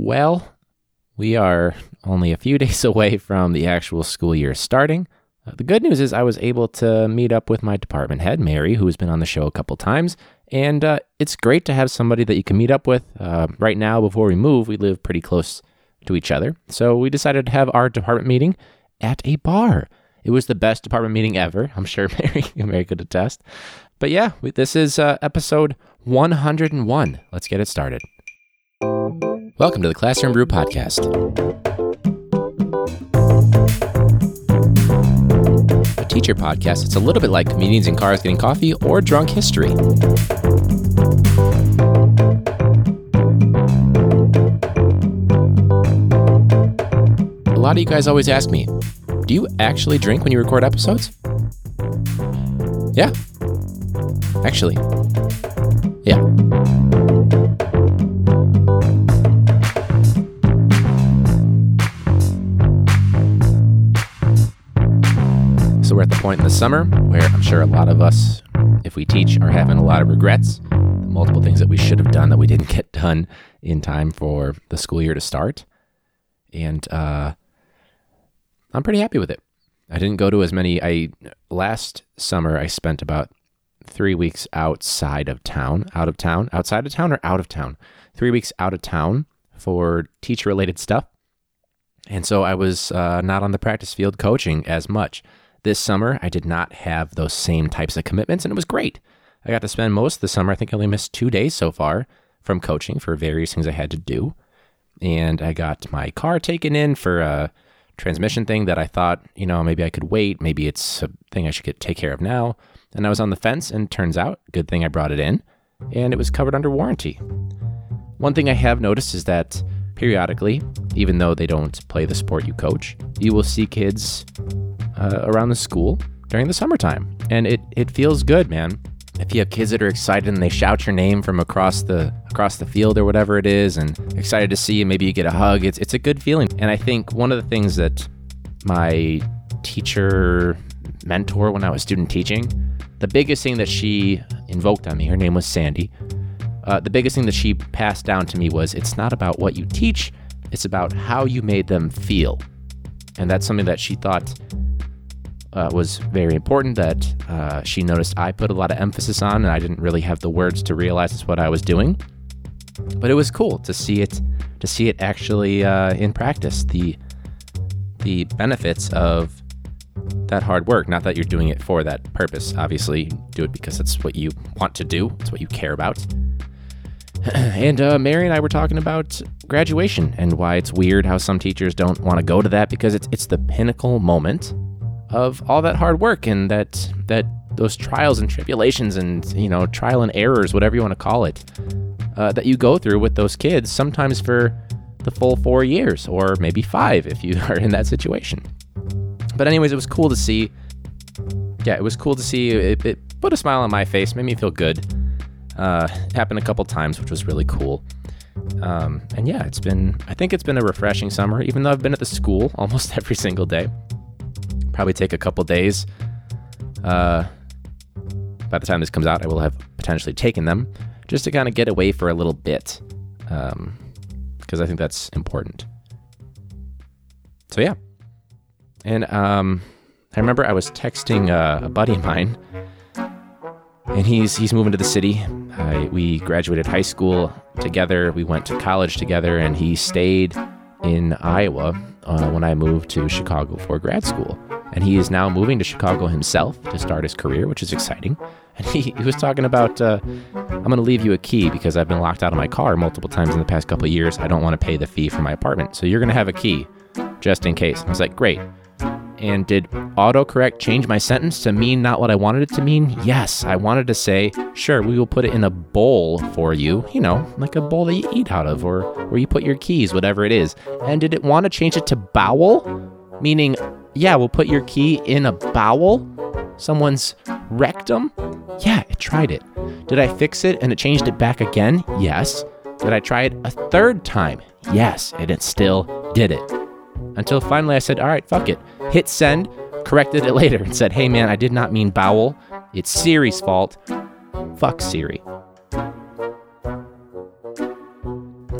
Well, we are only a few days away from the actual school year starting. Uh, the good news is I was able to meet up with my department head, Mary, who has been on the show a couple times, and uh, it's great to have somebody that you can meet up with. Uh, right now, before we move, we live pretty close to each other, so we decided to have our department meeting at a bar. It was the best department meeting ever. I'm sure Mary, Mary could attest. But yeah, this is uh, episode 101. Let's get it started. Welcome to the Classroom Brew Podcast. A teacher podcast. It's a little bit like comedians in cars getting coffee or drunk history. A lot of you guys always ask me, do you actually drink when you record episodes? Yeah. Actually. Yeah. So we're at the point in the summer where I'm sure a lot of us, if we teach, are having a lot of regrets. Multiple things that we should have done that we didn't get done in time for the school year to start. And uh, I'm pretty happy with it. I didn't go to as many. I last summer I spent about three weeks outside of town, out of town, outside of town or out of town. Three weeks out of town for teacher related stuff. And so I was uh, not on the practice field coaching as much. This summer, I did not have those same types of commitments, and it was great. I got to spend most of the summer, I think I only missed two days so far from coaching for various things I had to do. And I got my car taken in for a transmission thing that I thought, you know, maybe I could wait. Maybe it's a thing I should get take care of now. And I was on the fence, and turns out, good thing I brought it in, and it was covered under warranty. One thing I have noticed is that periodically, even though they don't play the sport you coach, you will see kids uh, around the school during the summertime, and it it feels good, man. If you have kids that are excited and they shout your name from across the across the field or whatever it is, and excited to see you, maybe you get a hug. It's it's a good feeling. And I think one of the things that my teacher mentor when I was student teaching, the biggest thing that she invoked on me, her name was Sandy. Uh, the biggest thing that she passed down to me was it's not about what you teach, it's about how you made them feel. And that's something that she thought uh, was very important that uh, she noticed I put a lot of emphasis on, and I didn't really have the words to realize it's what I was doing. But it was cool to see it to see it actually uh, in practice. The the benefits of that hard work. Not that you're doing it for that purpose. Obviously, do it because it's what you want to do. It's what you care about. and uh, Mary and I were talking about graduation and why it's weird how some teachers don't want to go to that because it's it's the pinnacle moment of all that hard work and that that those trials and tribulations and you know trial and errors, whatever you want to call it, uh, that you go through with those kids. Sometimes for the full four years or maybe five if you are in that situation. But anyways, it was cool to see. Yeah, it was cool to see. It, it put a smile on my face, made me feel good. Uh, happened a couple times, which was really cool. Um, and yeah, it's been. I think it's been a refreshing summer, even though I've been at the school almost every single day. Probably take a couple days. Uh, by the time this comes out, I will have potentially taken them just to kind of get away for a little bit, because um, I think that's important. So yeah, and um, I remember I was texting uh, a buddy of mine, and he's he's moving to the city. We graduated high school together. We went to college together, and he stayed in Iowa uh, when I moved to Chicago for grad school. And he is now moving to Chicago himself to start his career, which is exciting. And he, he was talking about, uh, I'm going to leave you a key because I've been locked out of my car multiple times in the past couple of years. I don't want to pay the fee for my apartment. So you're going to have a key just in case. And I was like, great. And did autocorrect change my sentence to mean not what I wanted it to mean? Yes, I wanted to say, sure, we will put it in a bowl for you, you know, like a bowl that you eat out of or where you put your keys, whatever it is. And did it want to change it to bowel? Meaning, yeah, we'll put your key in a bowel, someone's rectum. Yeah, it tried it. Did I fix it and it changed it back again? Yes. Did I try it a third time? Yes, and it still did it. Until finally I said, all right, fuck it. Hit send, corrected it later, and said, hey man, I did not mean bowel. It's Siri's fault. Fuck Siri.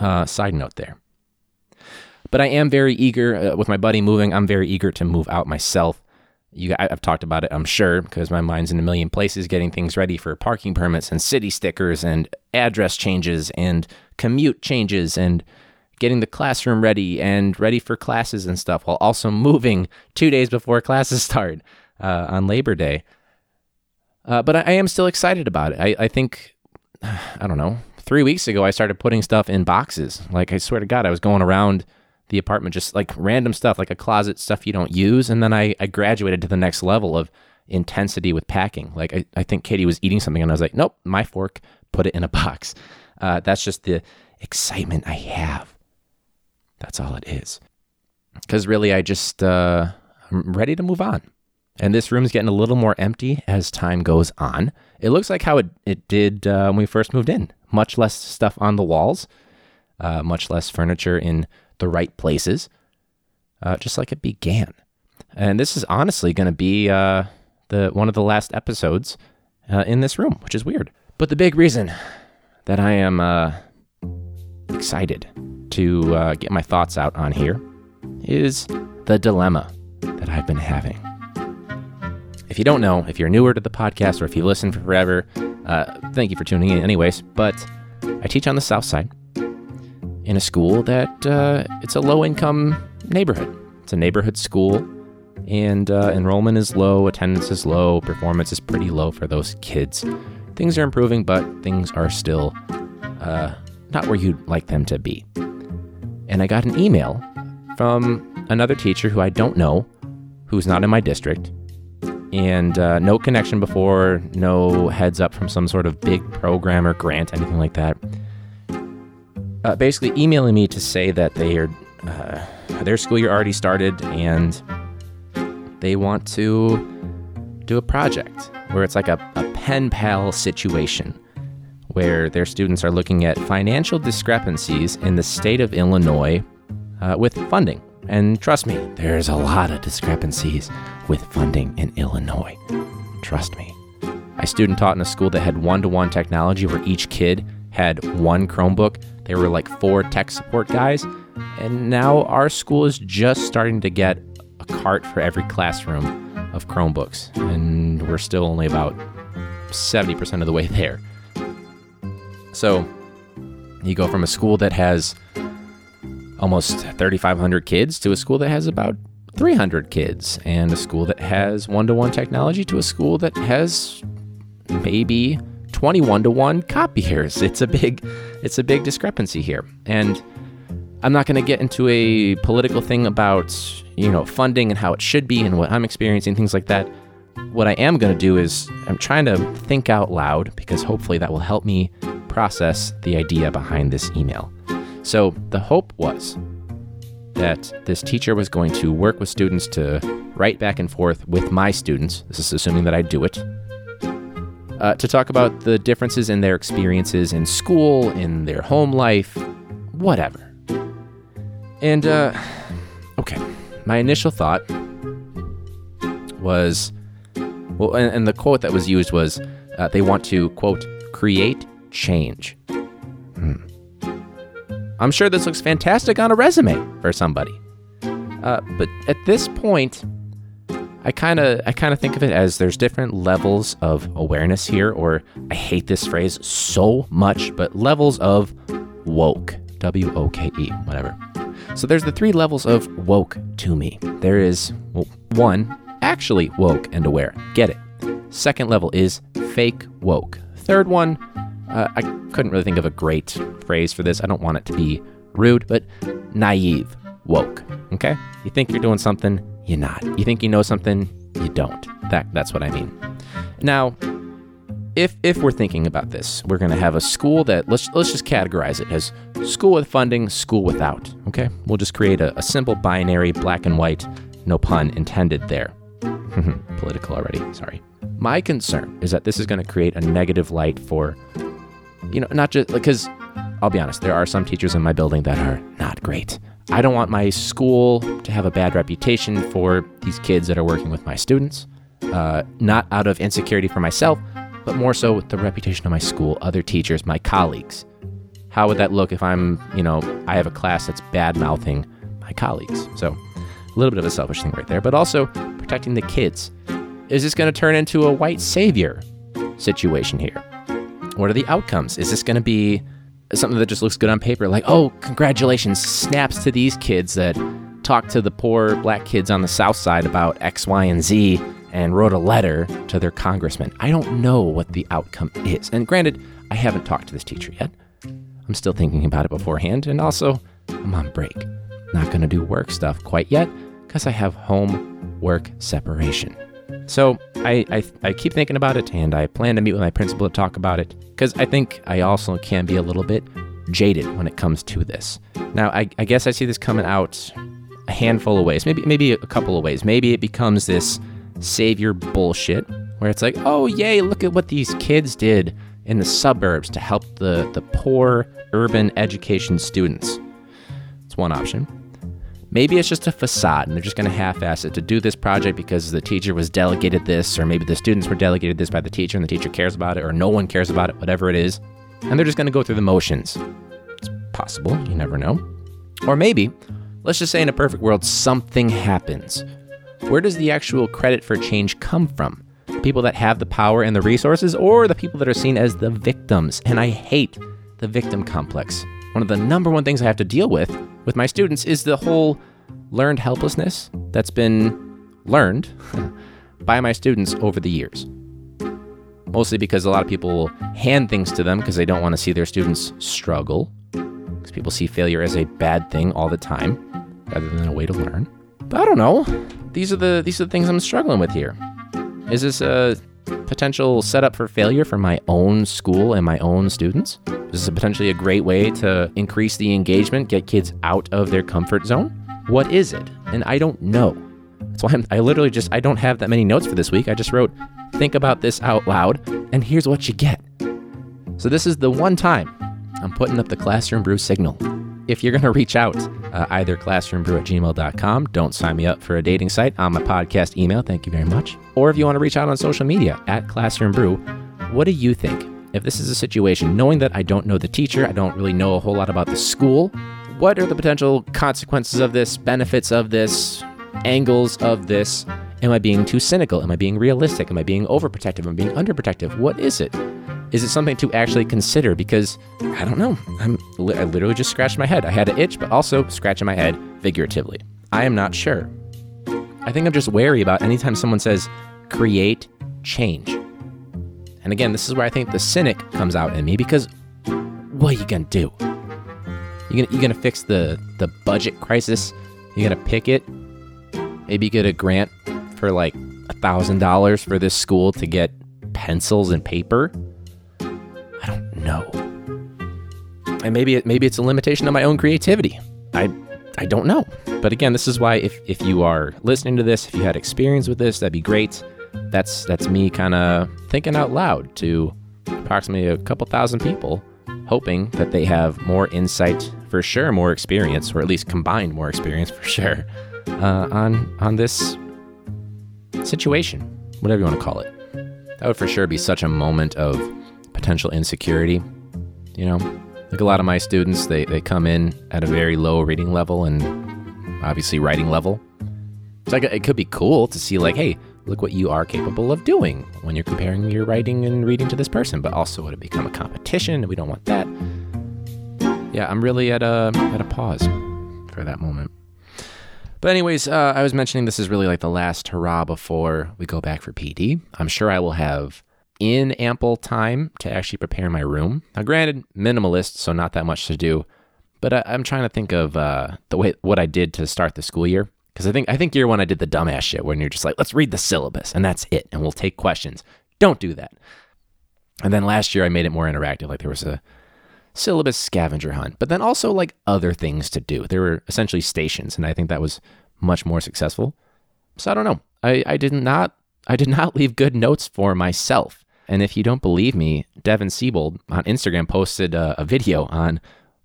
Uh, side note there. But I am very eager uh, with my buddy moving. I'm very eager to move out myself. You, I, I've talked about it, I'm sure, because my mind's in a million places getting things ready for parking permits and city stickers and address changes and commute changes and getting the classroom ready and ready for classes and stuff while also moving two days before classes start uh, on Labor Day. Uh, but I, I, am still excited about it. I, I think, I don't know, three weeks ago, I started putting stuff in boxes. Like, I swear to God, I was going around the apartment, just like random stuff, like a closet, stuff you don't use. And then I, I graduated to the next level of intensity with packing. Like, I, I think Katie was eating something and I was like, nope, my fork, put it in a box. Uh, that's just the excitement I have. That's all it is. Because really, I just, uh, I'm ready to move on. And this room's getting a little more empty as time goes on. It looks like how it, it did uh, when we first moved in. Much less stuff on the walls, uh, much less furniture in the right places, uh, just like it began. And this is honestly going to be uh, the one of the last episodes uh, in this room, which is weird. But the big reason that I am uh, excited to uh, get my thoughts out on here is the dilemma that I've been having. If you don't know, if you're newer to the podcast or if you listen for forever, uh, thank you for tuning in, anyways. But I teach on the South Side in a school that uh, it's a low income neighborhood. It's a neighborhood school, and uh, enrollment is low, attendance is low, performance is pretty low for those kids. Things are improving, but things are still uh, not where you'd like them to be. And I got an email from another teacher who I don't know, who's not in my district, and uh, no connection before, no heads up from some sort of big program or grant, anything like that uh, basically emailing me to say that they are uh, their school year already started and they want to do a project where it's like a, a pen pal situation where their students are looking at financial discrepancies in the state of Illinois uh, with funding. And trust me, there's a lot of discrepancies with funding in Illinois. Trust me. I student taught in a school that had one to one technology where each kid had one Chromebook. There were like four tech support guys. And now our school is just starting to get a cart for every classroom of Chromebooks. And we're still only about 70% of the way there. So you go from a school that has almost 3,500 kids to a school that has about 300 kids, and a school that has one to one technology to a school that has maybe 21 to 1 copiers. It's a big it's a big discrepancy here. And I'm not going to get into a political thing about, you know, funding and how it should be and what I'm experiencing things like that. What I am going to do is I'm trying to think out loud because hopefully that will help me process the idea behind this email. So, the hope was that this teacher was going to work with students to write back and forth with my students. This is assuming that I do it uh, to talk about the differences in their experiences in school, in their home life, whatever. And, uh, okay, my initial thought was well, and, and the quote that was used was uh, they want to, quote, create change. Hmm. I'm sure this looks fantastic on a resume for somebody. Uh, but at this point, I kind of I kind of think of it as there's different levels of awareness here or I hate this phrase so much but levels of woke W O K E whatever. So there's the three levels of woke to me. There is well, one actually woke and aware. Get it. Second level is fake woke. Third one uh, I couldn't really think of a great phrase for this. I don't want it to be rude, but naive woke. Okay? You think you're doing something, you're not. You think you know something, you don't. That that's what I mean. Now, if if we're thinking about this, we're going to have a school that let's let's just categorize it as school with funding, school without. Okay, we'll just create a, a simple binary, black and white. No pun intended there. Political already. Sorry. My concern is that this is going to create a negative light for, you know, not just because I'll be honest, there are some teachers in my building that are not great. I don't want my school to have a bad reputation for these kids that are working with my students, uh, not out of insecurity for myself, but more so with the reputation of my school, other teachers, my colleagues. How would that look if I'm, you know, I have a class that's bad mouthing my my colleagues. So a little bit of a selfish thing right there, but also protecting the kids. Is this going to turn into a white savior situation here? What are the outcomes? Is this going to be something that just looks good on paper? Like, oh, congratulations, snaps to these kids that talked to the poor black kids on the South Side about X, Y, and Z and wrote a letter to their congressman. I don't know what the outcome is. And granted, I haven't talked to this teacher yet. I'm still thinking about it beforehand. And also, I'm on break. Not going to do work stuff quite yet because I have home work separation. So I, I, I keep thinking about it and I plan to meet with my principal to talk about it because I think I also can be a little bit jaded when it comes to this. Now, I, I guess I see this coming out a handful of ways, maybe maybe a couple of ways. Maybe it becomes this savior bullshit where it's like, oh yay, look at what these kids did in the suburbs to help the, the poor urban education students. It's one option. Maybe it's just a facade and they're just going to half ass it to do this project because the teacher was delegated this, or maybe the students were delegated this by the teacher and the teacher cares about it, or no one cares about it, whatever it is. And they're just going to go through the motions. It's possible, you never know. Or maybe, let's just say in a perfect world, something happens. Where does the actual credit for change come from? The People that have the power and the resources, or the people that are seen as the victims? And I hate the victim complex. One of the number one things I have to deal with with my students is the whole learned helplessness that's been learned by my students over the years. Mostly because a lot of people hand things to them because they don't want to see their students struggle. Because people see failure as a bad thing all the time rather than a way to learn. But I don't know. These are the these are the things I'm struggling with here. Is this a potential setup for failure for my own school and my own students? This is potentially a great way to increase the engagement, get kids out of their comfort zone. What is it? And I don't know. That's why I'm, I literally just I don't have that many notes for this week. I just wrote, think about this out loud, and here's what you get. So this is the one time I'm putting up the classroom brew signal. If you're going to reach out, uh, either classroombrew at gmail.com, don't sign me up for a dating site on my podcast email, thank you very much. Or if you want to reach out on social media at classroom brew, what do you think? If this is a situation, knowing that I don't know the teacher, I don't really know a whole lot about the school, what are the potential consequences of this, benefits of this, angles of this? Am I being too cynical? Am I being realistic? Am I being overprotective? Am I being underprotective? What is it? Is it something to actually consider? Because I don't know. I'm I literally just scratched my head. I had an itch, but also scratching my head figuratively. I am not sure. I think I'm just wary about anytime someone says create change. And again, this is where I think the cynic comes out in me because what are you gonna do? You gonna you gonna fix the the budget crisis? You're gonna pick it? Maybe get a grant for like a thousand dollars for this school to get pencils and paper. Know. And maybe it, maybe it's a limitation of my own creativity. I I don't know. But again, this is why if, if you are listening to this, if you had experience with this, that'd be great. That's that's me kind of thinking out loud to approximately a couple thousand people, hoping that they have more insight for sure, more experience, or at least combined more experience for sure, uh, on on this situation, whatever you want to call it. That would for sure be such a moment of potential insecurity. You know, like a lot of my students, they, they come in at a very low reading level and obviously writing level. It's like it could be cool to see like, hey, look what you are capable of doing when you're comparing your writing and reading to this person. But also, would it become a competition? We don't want that. Yeah, I'm really at a at a pause for that moment. But anyways, uh, I was mentioning this is really like the last hurrah before we go back for PD. I'm sure I will have in ample time to actually prepare my room. Now, granted, minimalist, so not that much to do. But I, am trying to think of uh, the way what I did to start the school year because I think I think year one I did the dumbass shit when you're just like, let's read the syllabus and that's it, and we'll take questions. Don't do that. And then last year I made it more interactive. Like there was a syllabus scavenger hunt, but then also like other things to do. There were essentially stations, and I think that was much more successful. So I don't know. I, I did not I did not leave good notes for myself. And if you don't believe me, Devin Siebold on Instagram posted a, a video on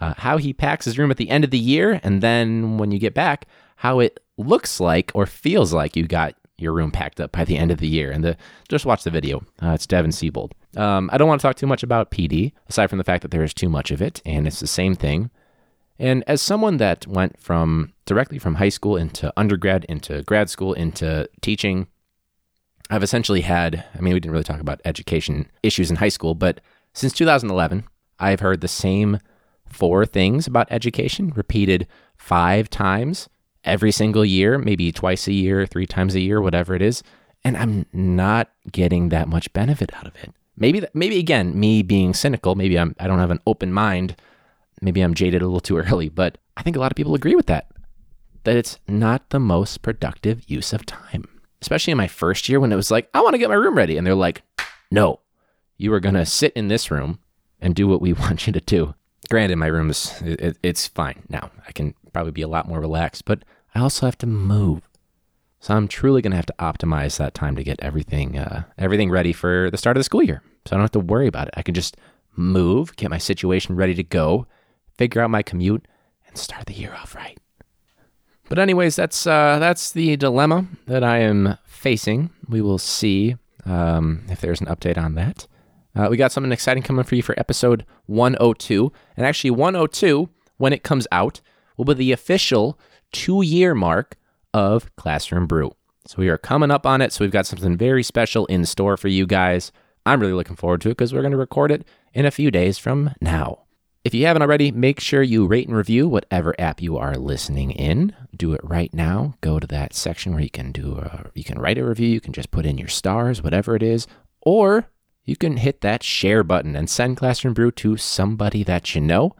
uh, how he packs his room at the end of the year, and then when you get back, how it looks like or feels like you got your room packed up by the end of the year. And the, just watch the video. Uh, it's Devin Siebold. Um, I don't want to talk too much about PD, aside from the fact that there is too much of it, and it's the same thing And as someone that went from directly from high school into undergrad, into grad school, into teaching, I've essentially had, I mean, we didn't really talk about education issues in high school, but since 2011, I've heard the same four things about education repeated five times every single year, maybe twice a year, three times a year, whatever it is. And I'm not getting that much benefit out of it. Maybe, maybe again, me being cynical, maybe I'm, I don't have an open mind. Maybe I'm jaded a little too early, but I think a lot of people agree with that, that it's not the most productive use of time especially in my first year when it was like, I want to get my room ready. And they're like, no, you are going to sit in this room and do what we want you to do. Granted, my room is, it, it's fine now. I can probably be a lot more relaxed, but I also have to move. So I'm truly going to have to optimize that time to get everything, uh, everything ready for the start of the school year. So I don't have to worry about it. I can just move, get my situation ready to go, figure out my commute, and start the year off right. But anyways, that's uh, that's the dilemma that I am facing. We will see um, if there's an update on that. Uh, we got something exciting coming for you for episode 102, and actually 102 when it comes out will be the official two-year mark of Classroom Brew. So we are coming up on it. So we've got something very special in store for you guys. I'm really looking forward to it because we're going to record it in a few days from now. If you haven't already, make sure you rate and review whatever app you are listening in. Do it right now. Go to that section where you can do a, you can write a review, you can just put in your stars, whatever it is, or you can hit that share button and send Classroom Brew to somebody that you know.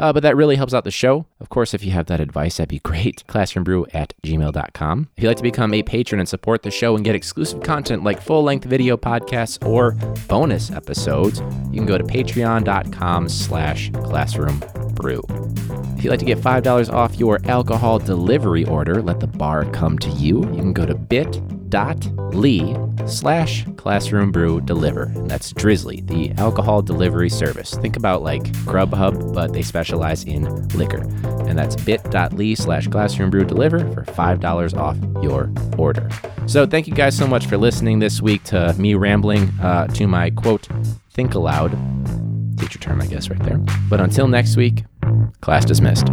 Uh, but that really helps out the show. Of course, if you have that advice, that'd be great. Classroombrew at gmail.com. If you'd like to become a patron and support the show and get exclusive content like full length video podcasts or bonus episodes, you can go to patreon.com slash classroombrew. If you'd like to get $5 off your alcohol delivery order, let the bar come to you. You can go to bit.ly slash classroom brew deliver. That's Drizzly, the alcohol delivery service. Think about like Grubhub, but they specialize in liquor. And that's bit.ly slash classroom brew deliver for $5 off your order. So thank you guys so much for listening this week to me rambling uh, to my quote, think aloud. Teacher term, I guess, right there. But until next week, Class dismissed.